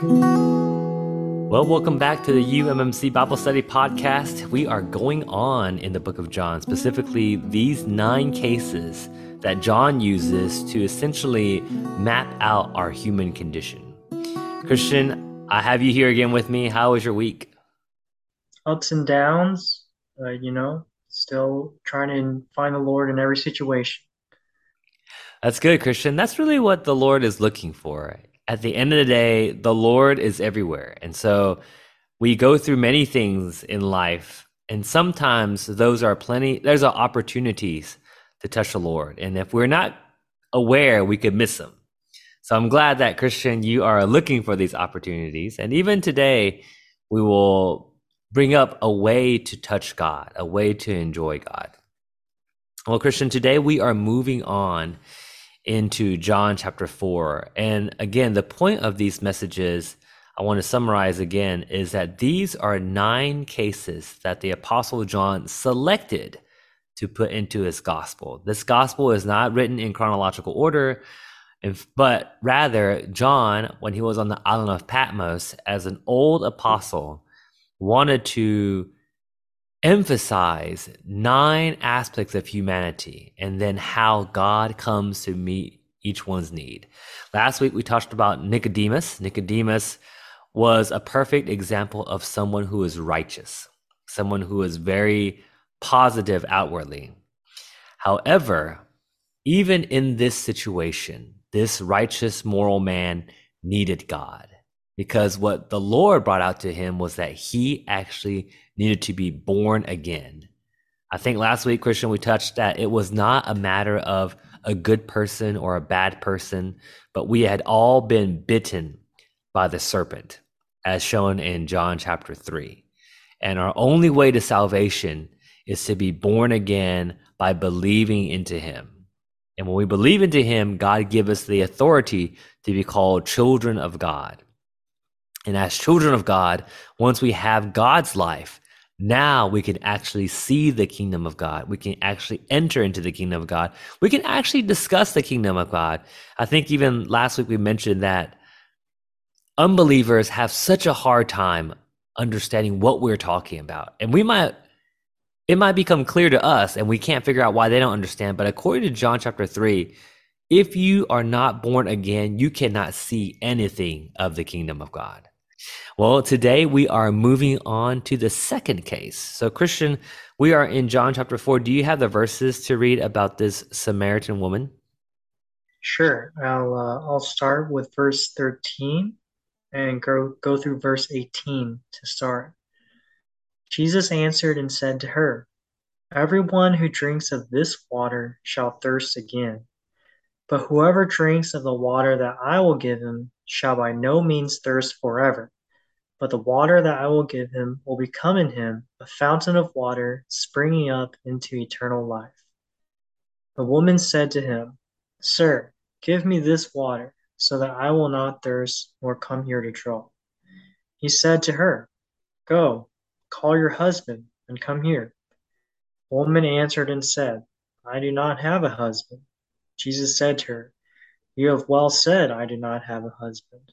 Well, welcome back to the UMMC Bible Study Podcast. We are going on in the book of John, specifically these nine cases that John uses to essentially map out our human condition. Christian, I have you here again with me. How was your week? Ups and downs, uh, you know, still trying to find the Lord in every situation. That's good, Christian. That's really what the Lord is looking for at the end of the day, the Lord is everywhere. And so we go through many things in life, and sometimes those are plenty, there's opportunities to touch the Lord. And if we're not aware, we could miss them. So I'm glad that, Christian, you are looking for these opportunities. And even today, we will bring up a way to touch God, a way to enjoy God. Well, Christian, today we are moving on into John chapter 4. And again, the point of these messages, I want to summarize again, is that these are nine cases that the Apostle John selected to put into his gospel. This gospel is not written in chronological order, but rather, John, when he was on the island of Patmos as an old apostle, wanted to emphasize nine aspects of humanity and then how God comes to meet each one's need. Last week we talked about Nicodemus. Nicodemus was a perfect example of someone who is righteous, someone who is very positive outwardly. However, even in this situation, this righteous moral man needed God because what the Lord brought out to him was that he actually needed to be born again. I think last week, Christian, we touched that it was not a matter of a good person or a bad person, but we had all been bitten by the serpent, as shown in John chapter 3. And our only way to salvation is to be born again by believing into him. And when we believe into him, God gives us the authority to be called children of God. And as children of God, once we have God's life, now we can actually see the kingdom of God. We can actually enter into the kingdom of God. We can actually discuss the kingdom of God. I think even last week we mentioned that unbelievers have such a hard time understanding what we're talking about. And we might it might become clear to us and we can't figure out why they don't understand, but according to John chapter 3, if you are not born again, you cannot see anything of the kingdom of God. Well, today we are moving on to the second case. So, Christian, we are in John chapter 4. Do you have the verses to read about this Samaritan woman? Sure. I'll, uh, I'll start with verse 13 and go, go through verse 18 to start. Jesus answered and said to her, Everyone who drinks of this water shall thirst again. But whoever drinks of the water that I will give him shall by no means thirst forever but the water that I will give him will become in him a fountain of water springing up into eternal life. The woman said to him, Sir, give me this water, so that I will not thirst nor come here to draw. He said to her, Go, call your husband, and come here. The woman answered and said, I do not have a husband. Jesus said to her, You have well said, I do not have a husband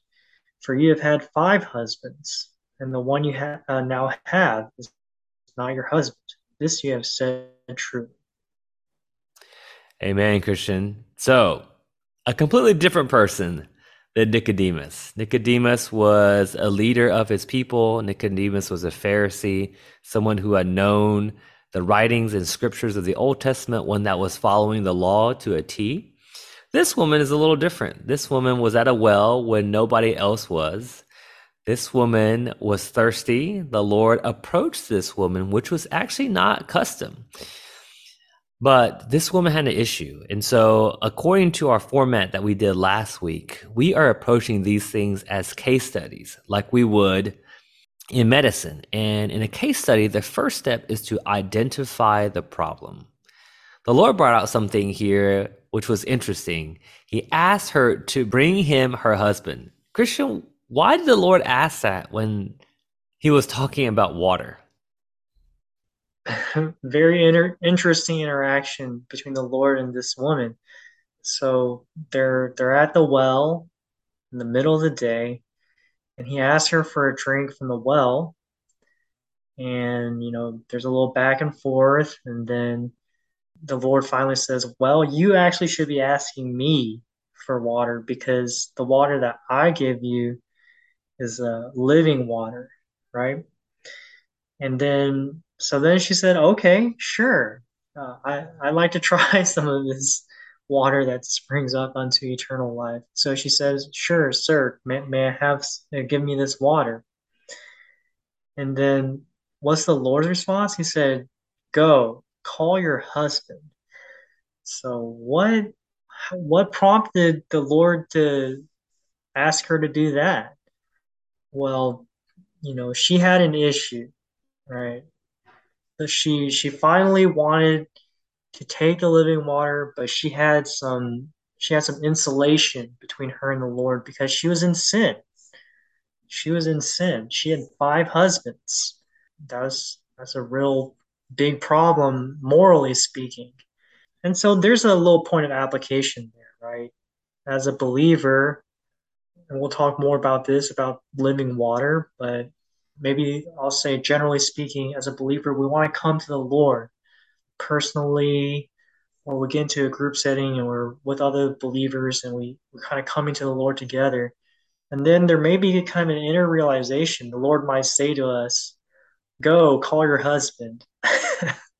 for you have had five husbands, and the one you ha- uh, now have is not your husband. This you have said true. Amen, Christian. So, a completely different person than Nicodemus. Nicodemus was a leader of his people. Nicodemus was a Pharisee, someone who had known the writings and scriptures of the Old Testament, one that was following the law to a T. This woman is a little different. This woman was at a well when nobody else was. This woman was thirsty. The Lord approached this woman, which was actually not custom. But this woman had an issue. And so, according to our format that we did last week, we are approaching these things as case studies, like we would in medicine. And in a case study, the first step is to identify the problem. The Lord brought out something here which was interesting. He asked her to bring him her husband. Christian, why did the Lord ask that when he was talking about water? Very inter- interesting interaction between the Lord and this woman. So they're they're at the well in the middle of the day, and he asked her for a drink from the well. And, you know, there's a little back and forth. And then the Lord finally says, Well, you actually should be asking me for water because the water that I give you is uh, living water, right? And then, so then she said, Okay, sure. Uh, I, I'd like to try some of this water that springs up unto eternal life. So she says, Sure, sir, may, may I have, uh, give me this water? And then what's the Lord's response? He said, Go, call your husband. So what what prompted the Lord to ask her to do that? Well, you know, she had an issue, right? So she she finally wanted to take the living water, but she had some she had some insulation between her and the Lord because she was in sin. She was in sin. She had five husbands. That's that's a real big problem morally speaking. And so there's a little point of application there, right? As a believer, and we'll talk more about this about living water, but maybe I'll say generally speaking, as a believer, we want to come to the Lord personally, or we get into a group setting and we're with other believers and we, we're kind of coming to the Lord together. And then there may be kind of an inner realization. The Lord might say to us, Go, call your husband.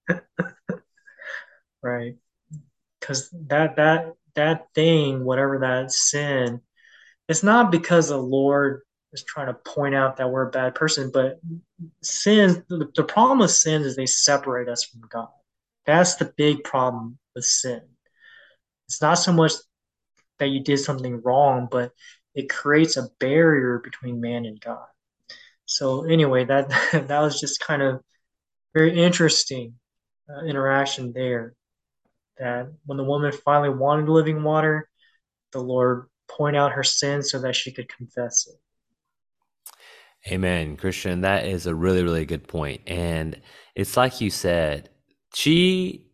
right? Because that that that thing, whatever that sin, it's not because the Lord is trying to point out that we're a bad person, but sin the, the problem with sin is they separate us from God. That's the big problem with sin. It's not so much that you did something wrong, but it creates a barrier between man and God. So anyway, that that was just kind of very interesting uh, interaction there. That when the woman finally wanted living water, the Lord pointed out her sin so that she could confess it. Amen, Christian. That is a really, really good point. And it's like you said, she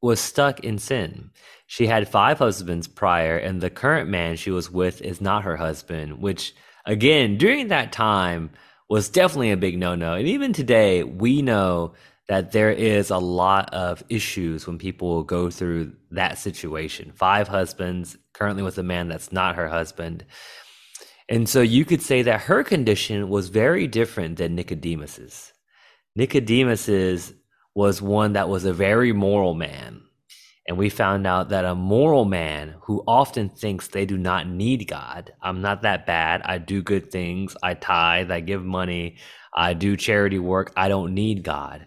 was stuck in sin. She had five husbands prior, and the current man she was with is not her husband, which, again, during that time was definitely a big no no. And even today, we know that there is a lot of issues when people go through that situation. Five husbands, currently with a man that's not her husband. And so you could say that her condition was very different than Nicodemus's. Nicodemus's was one that was a very moral man. And we found out that a moral man who often thinks they do not need God, I'm not that bad. I do good things. I tithe. I give money. I do charity work. I don't need God.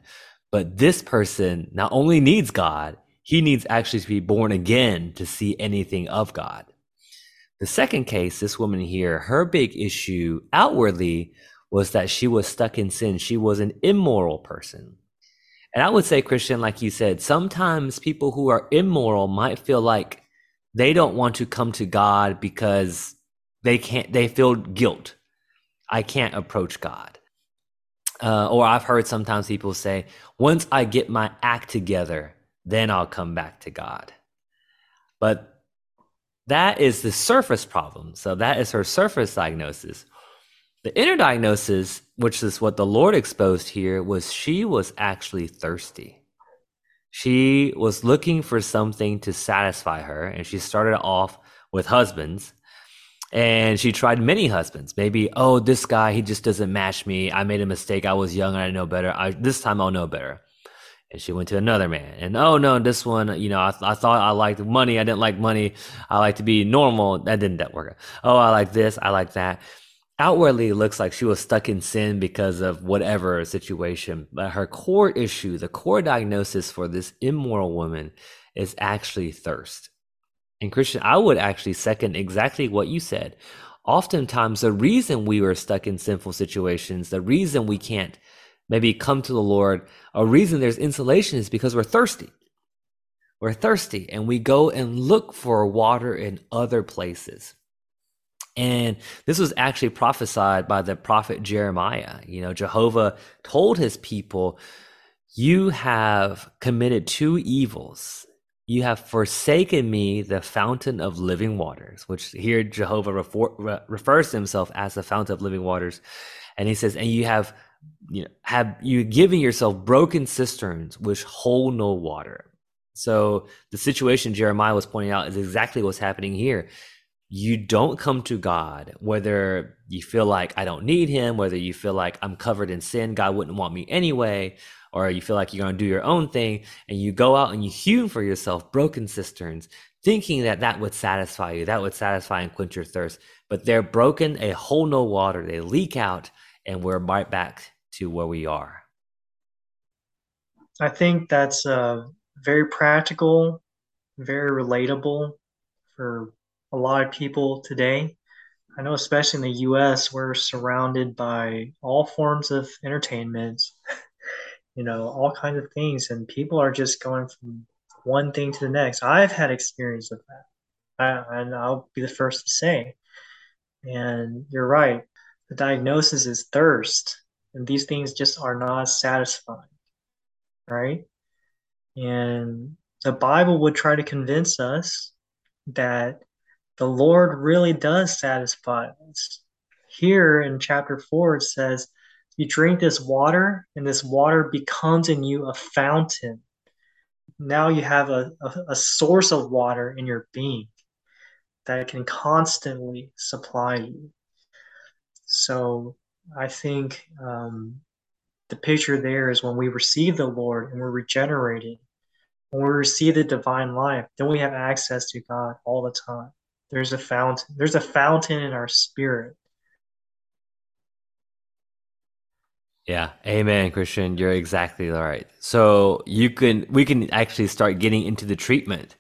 But this person not only needs God, he needs actually to be born again to see anything of God. The second case, this woman here, her big issue outwardly was that she was stuck in sin. She was an immoral person. And I would say, Christian, like you said, sometimes people who are immoral might feel like they don't want to come to God because they can't, they feel guilt. I can't approach God. Uh, or I've heard sometimes people say, once I get my act together, then I'll come back to God. But that is the surface problem. So that is her surface diagnosis. The inner diagnosis, which is what the Lord exposed here, was she was actually thirsty. She was looking for something to satisfy her, and she started off with husbands and she tried many husbands. Maybe, oh, this guy, he just doesn't match me. I made a mistake. I was young. I didn't know better. I, this time I'll know better. And she went to another man. And oh, no, this one, you know, I, I thought I liked money. I didn't like money. I like to be normal. That didn't work. Oh, I like this. I like that. Outwardly, it looks like she was stuck in sin because of whatever situation. But her core issue, the core diagnosis for this immoral woman is actually thirst. And Christian, I would actually second exactly what you said. Oftentimes, the reason we are stuck in sinful situations, the reason we can't maybe come to the Lord, a reason there's insulation is because we're thirsty. We're thirsty and we go and look for water in other places. And this was actually prophesied by the prophet Jeremiah. You know, Jehovah told his people, You have committed two evils you have forsaken me, the fountain of living waters, which here Jehovah refer, refers to himself as the fountain of living waters. And he says, and you have, you know, have you given yourself broken cisterns which hold no water. So the situation Jeremiah was pointing out is exactly what's happening here. You don't come to God, whether you feel like I don't need him, whether you feel like I'm covered in sin, God wouldn't want me anyway, or you feel like you're going to do your own thing and you go out and you hew for yourself broken cisterns, thinking that that would satisfy you, that would satisfy and quench your thirst. But they're broken, a whole no water. They leak out, and we're right back to where we are. I think that's uh, very practical, very relatable for a lot of people today. I know, especially in the US, we're surrounded by all forms of entertainment, you know, all kinds of things, and people are just going from one thing to the next. I've had experience of that, I, and I'll be the first to say. And you're right, the diagnosis is thirst, and these things just are not satisfying, right? And the Bible would try to convince us that the Lord really does satisfy us. Here in chapter 4, it says, You drink this water, and this water becomes in you a fountain. Now you have a, a, a source of water in your being that can constantly supply you. So I think um, the picture there is when we receive the Lord and we're regenerated, when we receive the divine life, then we have access to God all the time. There's a fountain. There's a fountain in our spirit. Yeah, amen, Christian. You're exactly right. So you can, we can actually start getting into the treatment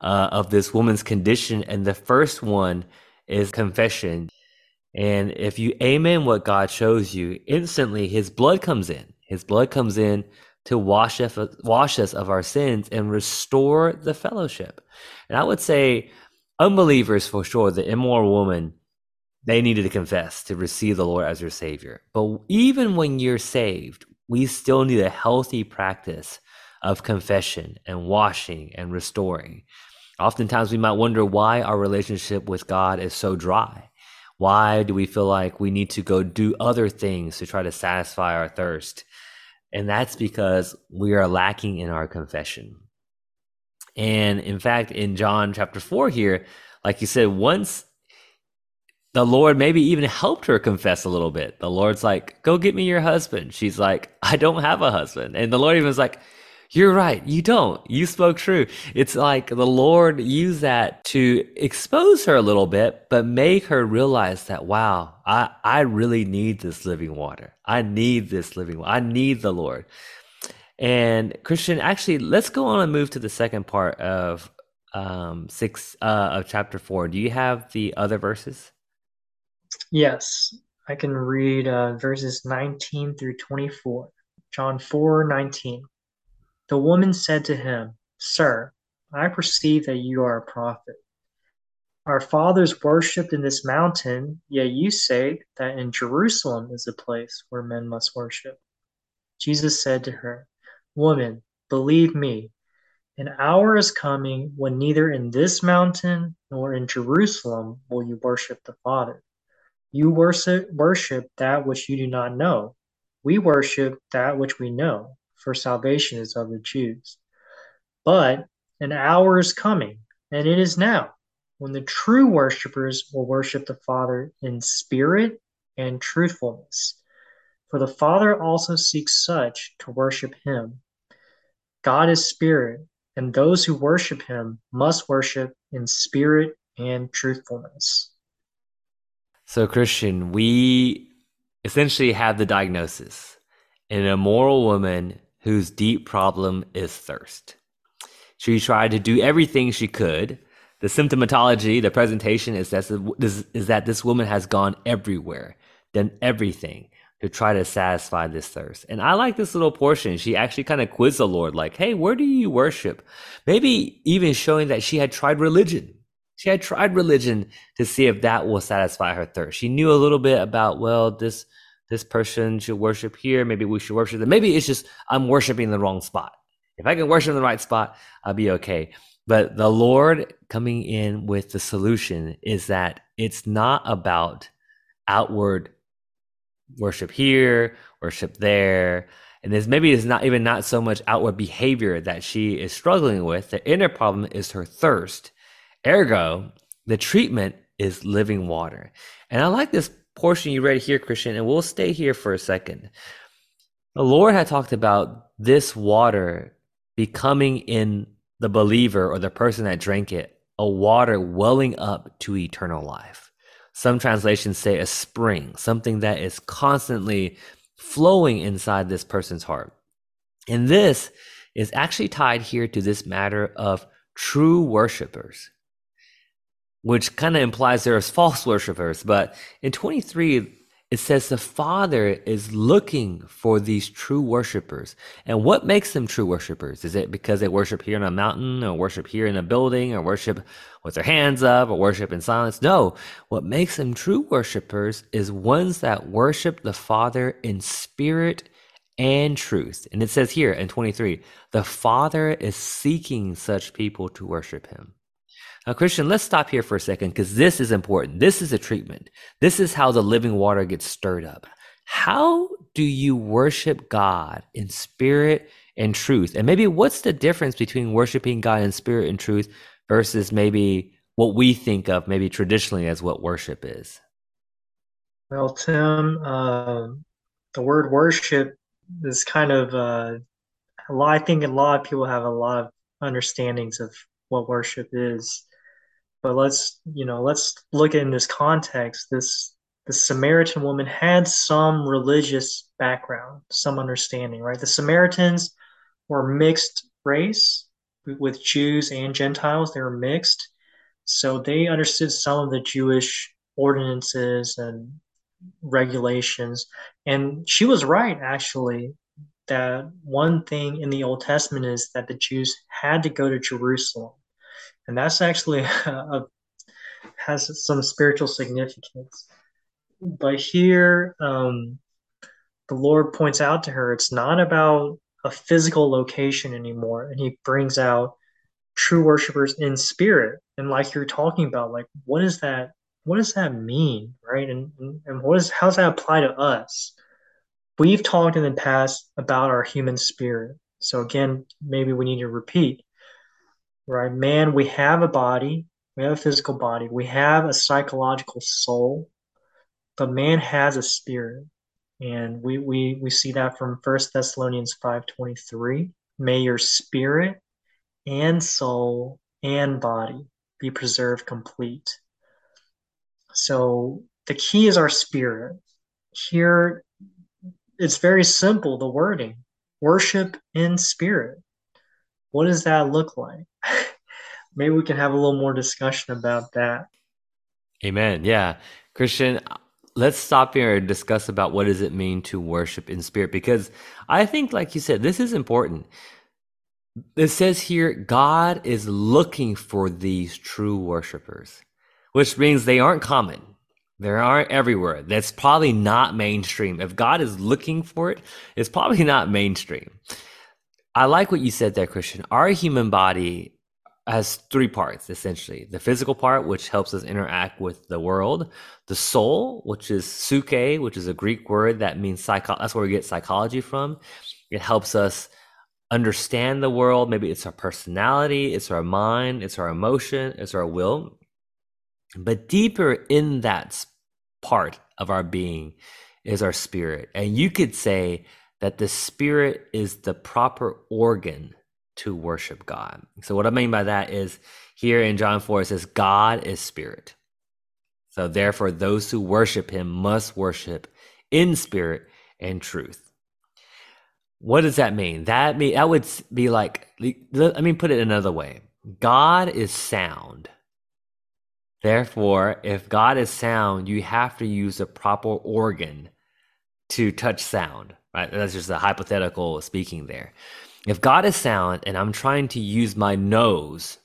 uh, of this woman's condition, and the first one is confession. And if you amen what God shows you, instantly His blood comes in. His blood comes in to wash us, wash us of our sins and restore the fellowship. And I would say unbelievers for sure, the immoral woman, they needed to confess to receive the Lord as their Savior. But even when you're saved, we still need a healthy practice of confession and washing and restoring. Oftentimes, we might wonder why our relationship with God is so dry. Why do we feel like we need to go do other things to try to satisfy our thirst? And that's because we are lacking in our confession. And in fact, in John chapter 4 here, like you said, once the Lord maybe even helped her confess a little bit. The Lord's like, go get me your husband. She's like, I don't have a husband. And the Lord even was like, you're right. You don't. You spoke true. It's like the Lord used that to expose her a little bit, but make her realize that, wow, I, I really need this living water. I need this living water. I need the Lord. And Christian, actually, let's go on and move to the second part of um, six uh, of chapter four. Do you have the other verses? Yes, I can read uh, verses 19 through 24. John 4 19. The woman said to him, Sir, I perceive that you are a prophet. Our fathers worshipped in this mountain, yet you say that in Jerusalem is the place where men must worship. Jesus said to her, Woman, believe me, an hour is coming when neither in this mountain nor in Jerusalem will you worship the Father. You worship, worship that which you do not know. We worship that which we know, for salvation is of the Jews. But an hour is coming, and it is now, when the true worshippers will worship the Father in spirit and truthfulness. For the Father also seeks such to worship him. God is spirit, and those who worship him must worship in spirit and truthfulness. So, Christian, we essentially have the diagnosis an immoral woman whose deep problem is thirst. She tried to do everything she could. The symptomatology, the presentation is that this, is that this woman has gone everywhere, done everything to try to satisfy this thirst. And I like this little portion. She actually kind of quizzed the Lord, like, hey, where do you worship? Maybe even showing that she had tried religion. She had tried religion to see if that will satisfy her thirst. She knew a little bit about, well, this this person should worship here. Maybe we should worship them. Maybe it's just I'm worshiping the wrong spot. If I can worship in the right spot, I'll be okay. But the Lord coming in with the solution is that it's not about outward worship here, worship there. And this maybe is not even not so much outward behavior that she is struggling with. The inner problem is her thirst. Ergo, the treatment is living water. And I like this portion you read here, Christian, and we'll stay here for a second. The Lord had talked about this water becoming in the believer or the person that drank it a water welling up to eternal life. Some translations say a spring, something that is constantly flowing inside this person's heart. And this is actually tied here to this matter of true worshipers, which kind of implies there's false worshipers. But in 23, it says the Father is looking for these true worshipers. And what makes them true worshipers? Is it because they worship here on a mountain, or worship here in a building, or worship with their hands up, or worship in silence? No. What makes them true worshipers is ones that worship the Father in spirit and truth. And it says here in 23, the Father is seeking such people to worship him. Now, Christian, let's stop here for a second because this is important. This is a treatment. This is how the living water gets stirred up. How do you worship God in spirit and truth? And maybe what's the difference between worshiping God in spirit and truth versus maybe what we think of maybe traditionally as what worship is? Well, Tim, uh, the word worship is kind of uh, a lot. I think a lot of people have a lot of understandings of what worship is. But let's, you know, let's look in this context. This the Samaritan woman had some religious background, some understanding, right? The Samaritans were mixed race with Jews and Gentiles. They were mixed. So they understood some of the Jewish ordinances and regulations. And she was right, actually, that one thing in the Old Testament is that the Jews had to go to Jerusalem and that's actually a, has some spiritual significance. But here, um, the Lord points out to her it's not about a physical location anymore, and He brings out true worshipers in spirit. And like you're talking about, like what does that what does that mean, right? And and what is how does that apply to us? We've talked in the past about our human spirit. So again, maybe we need to repeat right? Man, we have a body, we have a physical body, we have a psychological soul, but man has a spirit. And we we we see that from First Thessalonians 5:23. May your spirit and soul and body be preserved complete. So the key is our spirit. Here it's very simple, the wording. Worship in spirit. What does that look like? Maybe we can have a little more discussion about that. Amen. Yeah. Christian, let's stop here and discuss about what does it mean to worship in spirit because I think like you said this is important. It says here God is looking for these true worshipers, which means they aren't common. They aren't everywhere. That's probably not mainstream. If God is looking for it, it's probably not mainstream. I like what you said there, Christian. Our human body has three parts essentially. The physical part which helps us interact with the world. The soul which is psyche which is a greek word that means psycho that's where we get psychology from. It helps us understand the world. Maybe it's our personality it's our mind it's our emotion it's our will. But deeper in that part of our being is our spirit. And you could say that the spirit is the proper organ to worship God. So, what I mean by that is here in John 4, it says, God is spirit. So, therefore, those who worship him must worship in spirit and truth. What does that mean? That mean that would be like let me put it another way. God is sound. Therefore, if God is sound, you have to use a proper organ to touch sound. Right? That's just a hypothetical speaking there. If God is sound and I'm trying to use my nose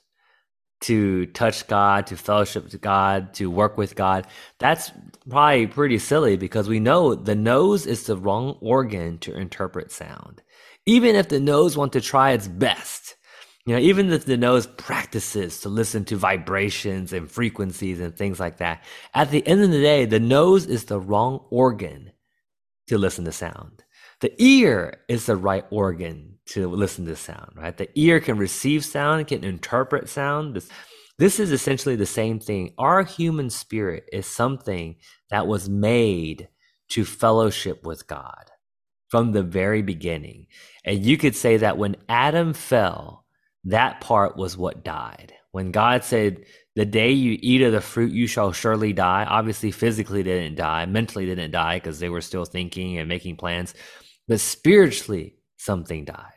to touch God, to fellowship with God, to work with God, that's probably pretty silly because we know the nose is the wrong organ to interpret sound. Even if the nose wants to try its best, you know, even if the nose practices to listen to vibrations and frequencies and things like that, at the end of the day, the nose is the wrong organ to listen to sound. The ear is the right organ to listen to sound, right? The ear can receive sound, can interpret sound. This, this is essentially the same thing. Our human spirit is something that was made to fellowship with God from the very beginning. And you could say that when Adam fell, that part was what died. When God said, The day you eat of the fruit, you shall surely die. Obviously, physically, didn't die. Mentally, didn't die because they were still thinking and making plans. But spiritually, something died.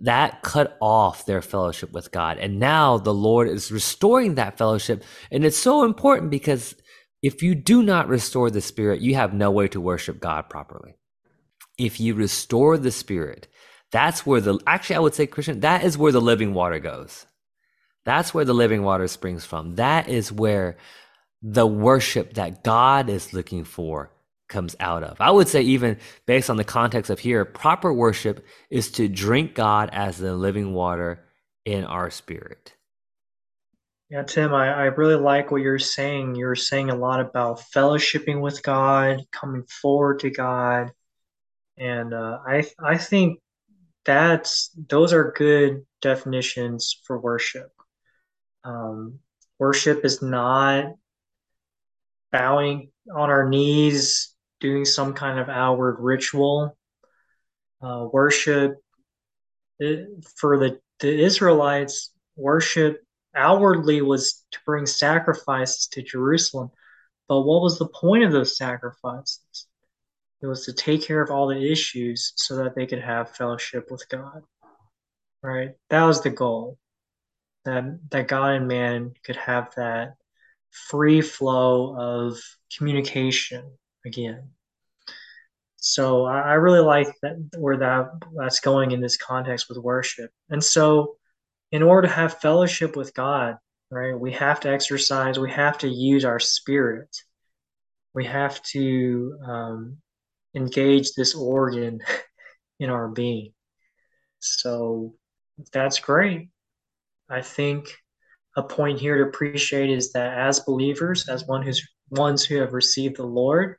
That cut off their fellowship with God. And now the Lord is restoring that fellowship. And it's so important because if you do not restore the spirit, you have no way to worship God properly. If you restore the spirit, that's where the actually I would say Christian, that is where the living water goes. That's where the living water springs from. That is where the worship that God is looking for comes out of. I would say, even based on the context of here, proper worship is to drink God as the living water in our spirit. Yeah, Tim, I, I really like what you're saying. You're saying a lot about fellowshipping with God, coming forward to God, and uh, I I think that's those are good definitions for worship. Um, worship is not bowing on our knees, doing some kind of outward ritual. Uh, worship for the the Israelites, worship outwardly was to bring sacrifices to Jerusalem. But what was the point of those sacrifices? It was to take care of all the issues so that they could have fellowship with God. Right? That was the goal. That that God and man could have that free flow of communication again. So I, I really like that where that that's going in this context with worship. And so in order to have fellowship with God, right, we have to exercise, we have to use our spirit. We have to um, engage this organ in our being. So that's great. I think a point here to appreciate is that as believers, as one who's ones who have received the Lord,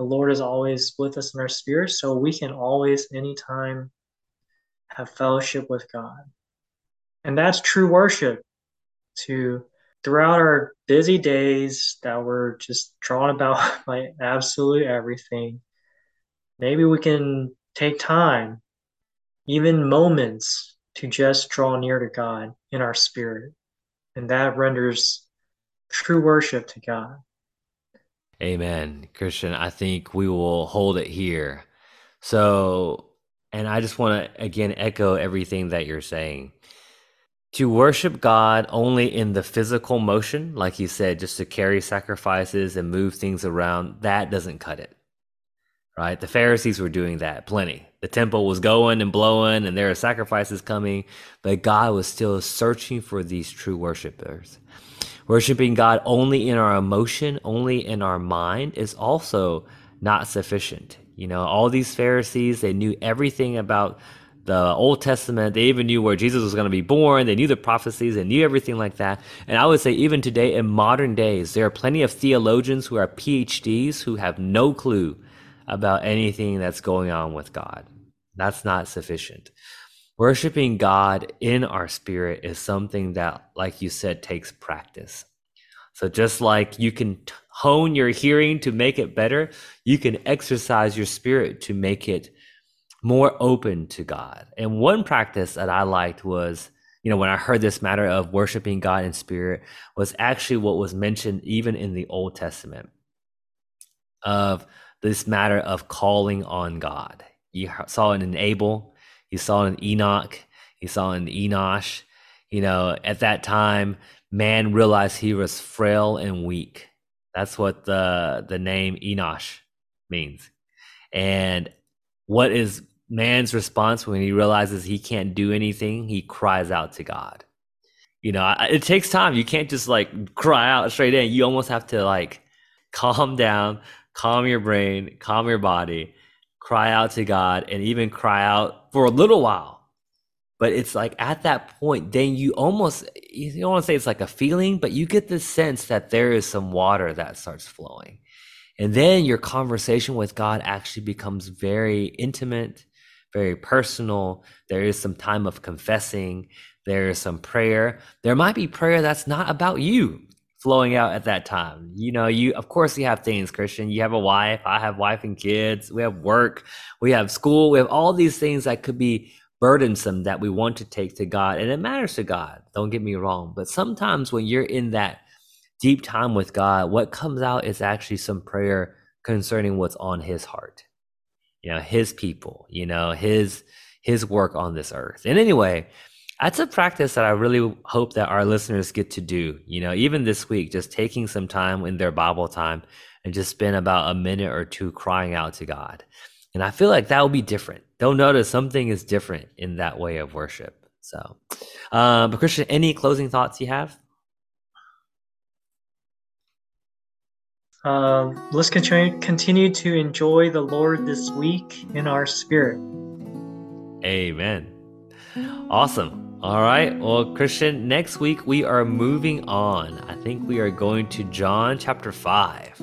the Lord is always with us in our spirit, so we can always, anytime, have fellowship with God. And that's true worship to throughout our busy days that we're just drawn about by absolutely everything. Maybe we can take time, even moments, to just draw near to God in our spirit. And that renders true worship to God. Amen. Christian, I think we will hold it here. So, and I just want to again echo everything that you're saying to worship God only in the physical motion, like you said, just to carry sacrifices and move things around, that doesn't cut it. Right? The Pharisees were doing that plenty. The temple was going and blowing, and there are sacrifices coming, but God was still searching for these true worshipers. Worshiping God only in our emotion, only in our mind, is also not sufficient. You know, all these Pharisees, they knew everything about the Old Testament. They even knew where Jesus was going to be born. They knew the prophecies. They knew everything like that. And I would say, even today, in modern days, there are plenty of theologians who are PhDs who have no clue about anything that's going on with God. That's not sufficient. Worshipping God in our spirit is something that, like you said, takes practice. So just like you can hone your hearing to make it better, you can exercise your spirit to make it more open to God. And one practice that I liked was, you know, when I heard this matter of worshiping God in spirit, was actually what was mentioned even in the Old Testament of this matter of calling on God. You saw it in Abel, you saw it in Enoch, you saw it in Enosh. You know, at that time, man realized he was frail and weak. That's what the the name Enosh means. And what is man's response when he realizes he can't do anything? He cries out to God. You know, it takes time. You can't just like cry out straight in. You almost have to like calm down, calm your brain, calm your body, cry out to God and even cry out for a little while. But it's like at that point, then you almost, you don't want to say it's like a feeling, but you get the sense that there is some water that starts flowing. And then your conversation with God actually becomes very intimate, very personal. There is some time of confessing. There is some prayer. There might be prayer that's not about you flowing out at that time. You know, you of course you have things, Christian. You have a wife, I have wife and kids, we have work, we have school, we have all these things that could be burdensome that we want to take to God. And it matters to God. Don't get me wrong. But sometimes when you're in that deep time with God, what comes out is actually some prayer concerning what's on his heart. You know, his people, you know, his his work on this earth. And anyway, that's a practice that I really hope that our listeners get to do. You know, even this week, just taking some time in their Bible time and just spend about a minute or two crying out to God. And I feel like that will be different. They'll notice something is different in that way of worship. So, uh, but Christian, any closing thoughts you have? Uh, let's continue, continue to enjoy the Lord this week in our spirit. Amen. Awesome. All right. Well, Christian, next week we are moving on. I think we are going to John chapter 5.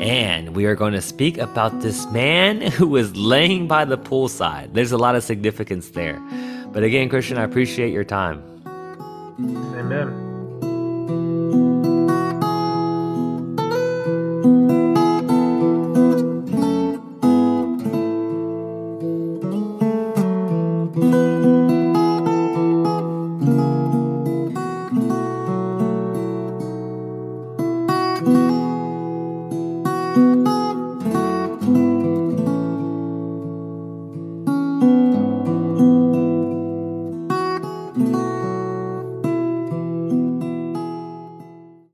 And we are going to speak about this man who was laying by the poolside. There's a lot of significance there. But again, Christian, I appreciate your time. Amen.